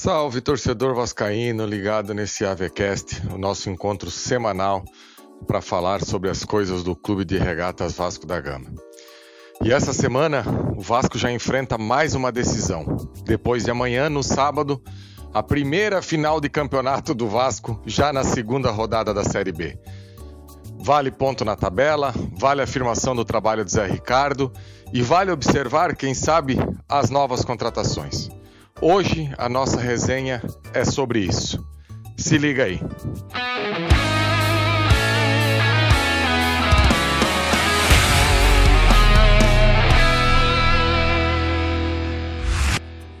Salve torcedor vascaíno ligado nesse AVCast, o nosso encontro semanal para falar sobre as coisas do Clube de Regatas Vasco da Gama. E essa semana o Vasco já enfrenta mais uma decisão. Depois de amanhã, no sábado, a primeira final de campeonato do Vasco, já na segunda rodada da Série B. Vale ponto na tabela, vale a afirmação do trabalho de Zé Ricardo e vale observar, quem sabe, as novas contratações. Hoje a nossa resenha é sobre isso. Se liga aí.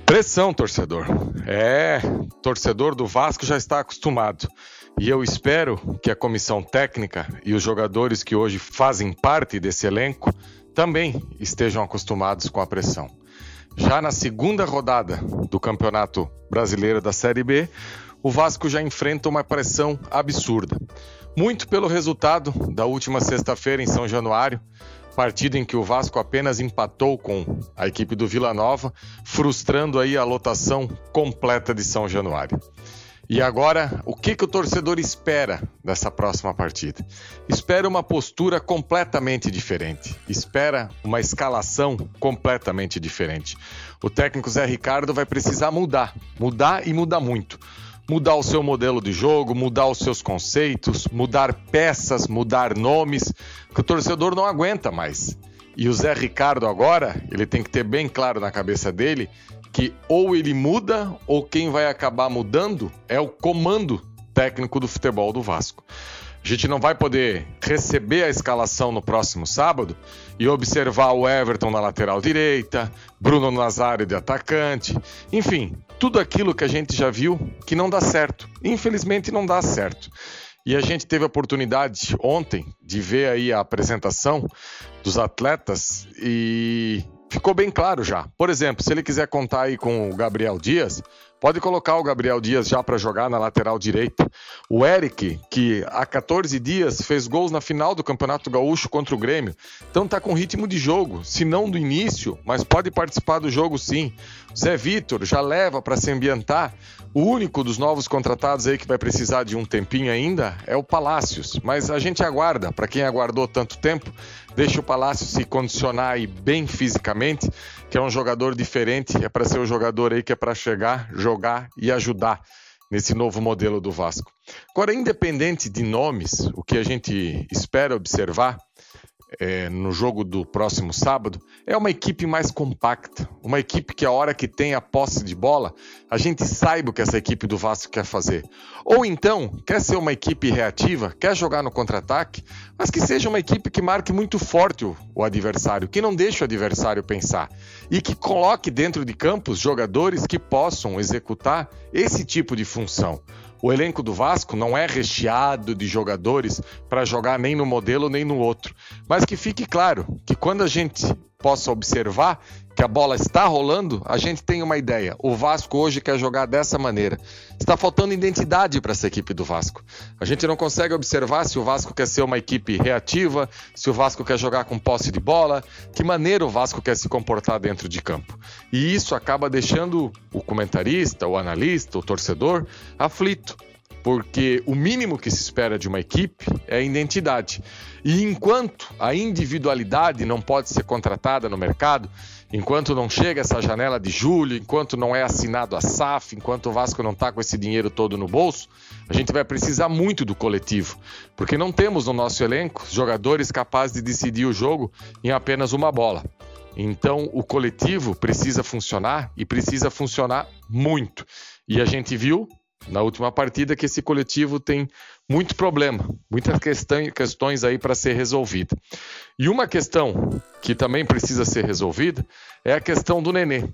Pressão, torcedor. É, torcedor do Vasco já está acostumado. E eu espero que a comissão técnica e os jogadores que hoje fazem parte desse elenco também estejam acostumados com a pressão. Já na segunda rodada do Campeonato Brasileiro da Série B, o Vasco já enfrenta uma pressão absurda. Muito pelo resultado da última sexta-feira em São Januário, partida em que o Vasco apenas empatou com a equipe do Vila Nova, frustrando aí a lotação completa de São Januário. E agora, o que, que o torcedor espera dessa próxima partida? Espera uma postura completamente diferente. Espera uma escalação completamente diferente. O técnico Zé Ricardo vai precisar mudar, mudar e mudar muito. Mudar o seu modelo de jogo, mudar os seus conceitos, mudar peças, mudar nomes, que o torcedor não aguenta mais. E o Zé Ricardo agora, ele tem que ter bem claro na cabeça dele que ou ele muda ou quem vai acabar mudando é o comando técnico do futebol do Vasco. A gente não vai poder receber a escalação no próximo sábado e observar o Everton na lateral direita, Bruno Nazário de atacante, enfim, tudo aquilo que a gente já viu que não dá certo. Infelizmente não dá certo. E a gente teve a oportunidade ontem de ver aí a apresentação dos atletas e ficou bem claro já. Por exemplo, se ele quiser contar aí com o Gabriel Dias, pode colocar o Gabriel Dias já para jogar na lateral direita. O Eric, que há 14 dias fez gols na final do Campeonato Gaúcho contra o Grêmio, então tá com ritmo de jogo, se não do início, mas pode participar do jogo sim. Zé Vitor já leva para se ambientar. O único dos novos contratados aí que vai precisar de um tempinho ainda é o Palácios, mas a gente aguarda, para quem aguardou tanto tempo, deixa o Palácio se condicionar aí bem fisicamente, que é um jogador diferente, é para ser o jogador aí que é para chegar, jogar e ajudar nesse novo modelo do Vasco. Agora, independente de nomes, o que a gente espera observar é, no jogo do próximo sábado é uma equipe mais compacta, uma equipe que a hora que tem a posse de bola, a gente saiba o que essa equipe do Vasco quer fazer. Ou então, quer ser uma equipe reativa, quer jogar no contra-ataque, mas que seja uma equipe que marque muito forte o, o adversário, que não deixe o adversário pensar e que coloque dentro de campos jogadores que possam executar esse tipo de função. O elenco do Vasco não é recheado de jogadores para jogar nem no modelo nem no outro. Mas que fique claro que quando a gente possa observar que a bola está rolando, a gente tem uma ideia. O Vasco hoje quer jogar dessa maneira. Está faltando identidade para essa equipe do Vasco. A gente não consegue observar se o Vasco quer ser uma equipe reativa, se o Vasco quer jogar com posse de bola, que maneira o Vasco quer se comportar dentro de campo. E isso acaba deixando o comentarista, o analista, o torcedor aflito porque o mínimo que se espera de uma equipe é a identidade. E enquanto a individualidade não pode ser contratada no mercado, enquanto não chega essa janela de julho, enquanto não é assinado a SAF, enquanto o Vasco não está com esse dinheiro todo no bolso, a gente vai precisar muito do coletivo, porque não temos no nosso elenco jogadores capazes de decidir o jogo em apenas uma bola. Então, o coletivo precisa funcionar e precisa funcionar muito. E a gente viu na última partida que esse coletivo tem muito problema, muitas questões aí para ser resolvida. E uma questão que também precisa ser resolvida é a questão do Nenê.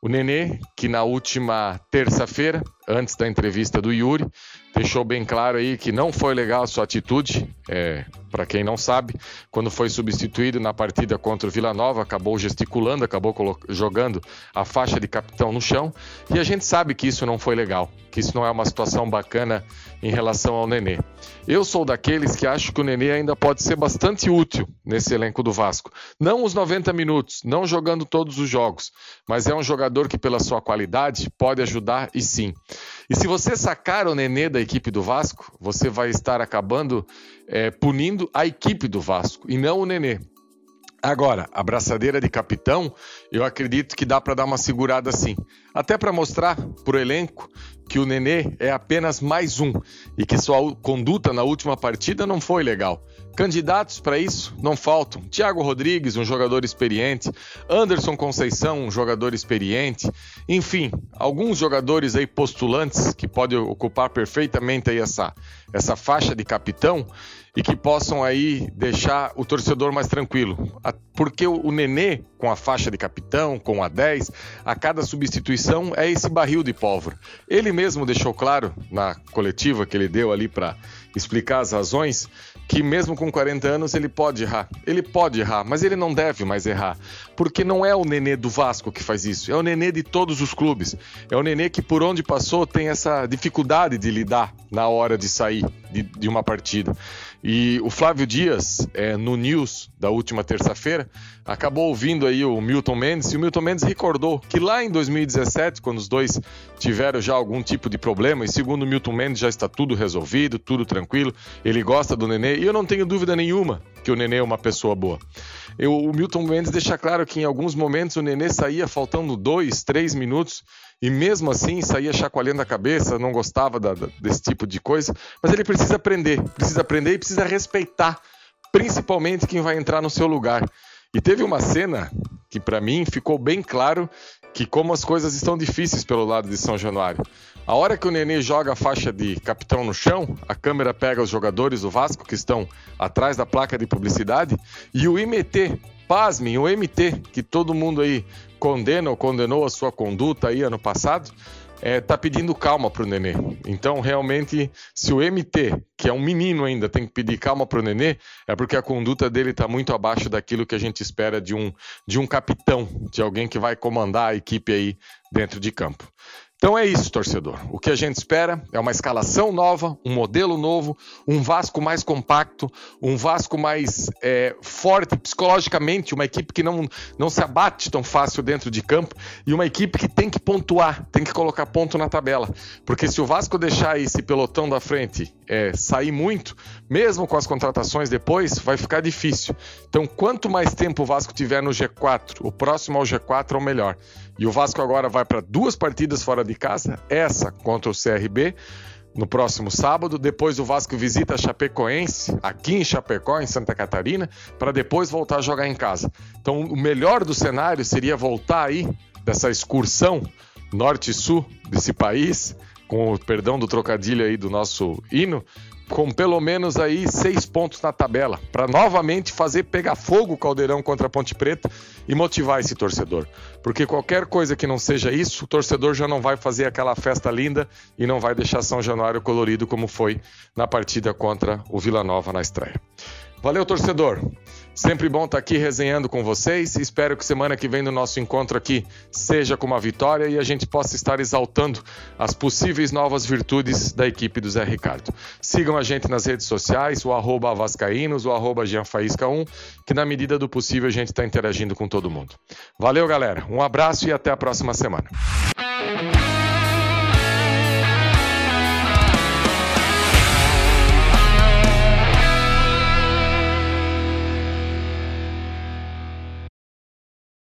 O Nenê, que na última terça-feira, antes da entrevista do Yuri, deixou bem claro aí que não foi legal a sua atitude É, para quem não sabe, quando foi substituído na partida contra o Vila Nova, acabou gesticulando, acabou jogando a faixa de capitão no chão, e a gente sabe que isso não foi legal, que isso não é uma situação bacana em relação ao Nenê. Eu sou daqueles que acho que o Nenê ainda pode ser bastante útil nesse elenco do Vasco. Não os 90 minutos, não jogando todos os jogos, mas é um jogador que, pela sua qualidade, pode ajudar e sim. E se você sacar o Nenê da equipe do Vasco, você vai estar acabando é, punindo a equipe do Vasco e não o Nenê. Agora, a braçadeira de capitão, eu acredito que dá para dar uma segurada assim. Até para mostrar para o elenco que o Nenê é apenas mais um e que sua conduta na última partida não foi legal. Candidatos para isso não faltam. Thiago Rodrigues, um jogador experiente, Anderson Conceição, um jogador experiente, enfim, alguns jogadores aí postulantes que podem ocupar perfeitamente aí essa, essa faixa de capitão e que possam aí deixar o torcedor mais tranquilo. Porque o Nenê, com a faixa de capitão, com a 10, a cada substituição é esse barril de pólvora. Ele mesmo deixou claro na coletiva que ele deu ali para explicar as razões que mesmo com 40 anos ele pode errar. Ele pode errar, mas ele não deve mais errar. Porque não é o Nenê do Vasco que faz isso, é o Nenê de todos os clubes. É o Nenê que por onde passou tem essa dificuldade de lidar na hora de sair de, de uma partida. E o Flávio Dias, é, no News da última terça-feira, acabou ouvindo aí o Milton Mendes e o Milton Mendes recordou que lá em 2017, quando os dois tiveram já algum tipo de problema, e segundo o Milton Mendes já está tudo resolvido, tudo tranquilo, ele gosta do Nenê e eu não tenho dúvida nenhuma que o Nenê é uma pessoa boa. Eu, o Milton Mendes deixa claro que em alguns momentos o Nenê saía faltando dois, três minutos e mesmo assim saía chacoalhando a cabeça, não gostava da, da, desse tipo de coisa, mas ele precisa aprender, precisa aprender e precisa respeitar, principalmente quem vai entrar no seu lugar. E teve uma cena que para mim ficou bem claro que como as coisas estão difíceis pelo lado de São Januário. A hora que o Nenê joga a faixa de capitão no chão, a câmera pega os jogadores do Vasco que estão atrás da placa de publicidade e o IMT, pasmem, o MT, que todo mundo aí condena ou condenou a sua conduta aí ano passado, é, tá pedindo calma pro nenê. Então, realmente, se o MT, que é um menino ainda, tem que pedir calma pro nenê, é porque a conduta dele tá muito abaixo daquilo que a gente espera de um, de um capitão, de alguém que vai comandar a equipe aí dentro de campo. Então é isso, torcedor. O que a gente espera é uma escalação nova, um modelo novo, um Vasco mais compacto, um Vasco mais é, forte psicologicamente, uma equipe que não, não se abate tão fácil dentro de campo e uma equipe que tem que pontuar, tem que colocar ponto na tabela. Porque se o Vasco deixar esse pelotão da frente é, sair muito, mesmo com as contratações depois, vai ficar difícil. Então, quanto mais tempo o Vasco tiver no G4, o próximo ao G4 é o melhor. E o Vasco agora vai para duas partidas fora de casa, essa contra o CRB no próximo sábado. Depois o Vasco visita a Chapecoense, aqui em Chapecó, em Santa Catarina, para depois voltar a jogar em casa. Então, o melhor do cenário seria voltar aí dessa excursão norte e sul desse país, com o perdão do trocadilho aí do nosso hino, com pelo menos aí seis pontos na tabela, para novamente fazer pegar fogo o Caldeirão contra a Ponte Preta e motivar esse torcedor. Porque qualquer coisa que não seja isso, o torcedor já não vai fazer aquela festa linda e não vai deixar São Januário colorido como foi na partida contra o Vila Nova na estreia. Valeu, torcedor! Sempre bom estar aqui resenhando com vocês. Espero que semana que vem no nosso encontro aqui seja com uma vitória e a gente possa estar exaltando as possíveis novas virtudes da equipe do Zé Ricardo. Sigam a gente nas redes sociais, o arroba Vascaínos, o arroba 1 que na medida do possível a gente está interagindo com todo mundo. Valeu, galera. Um abraço e até a próxima semana.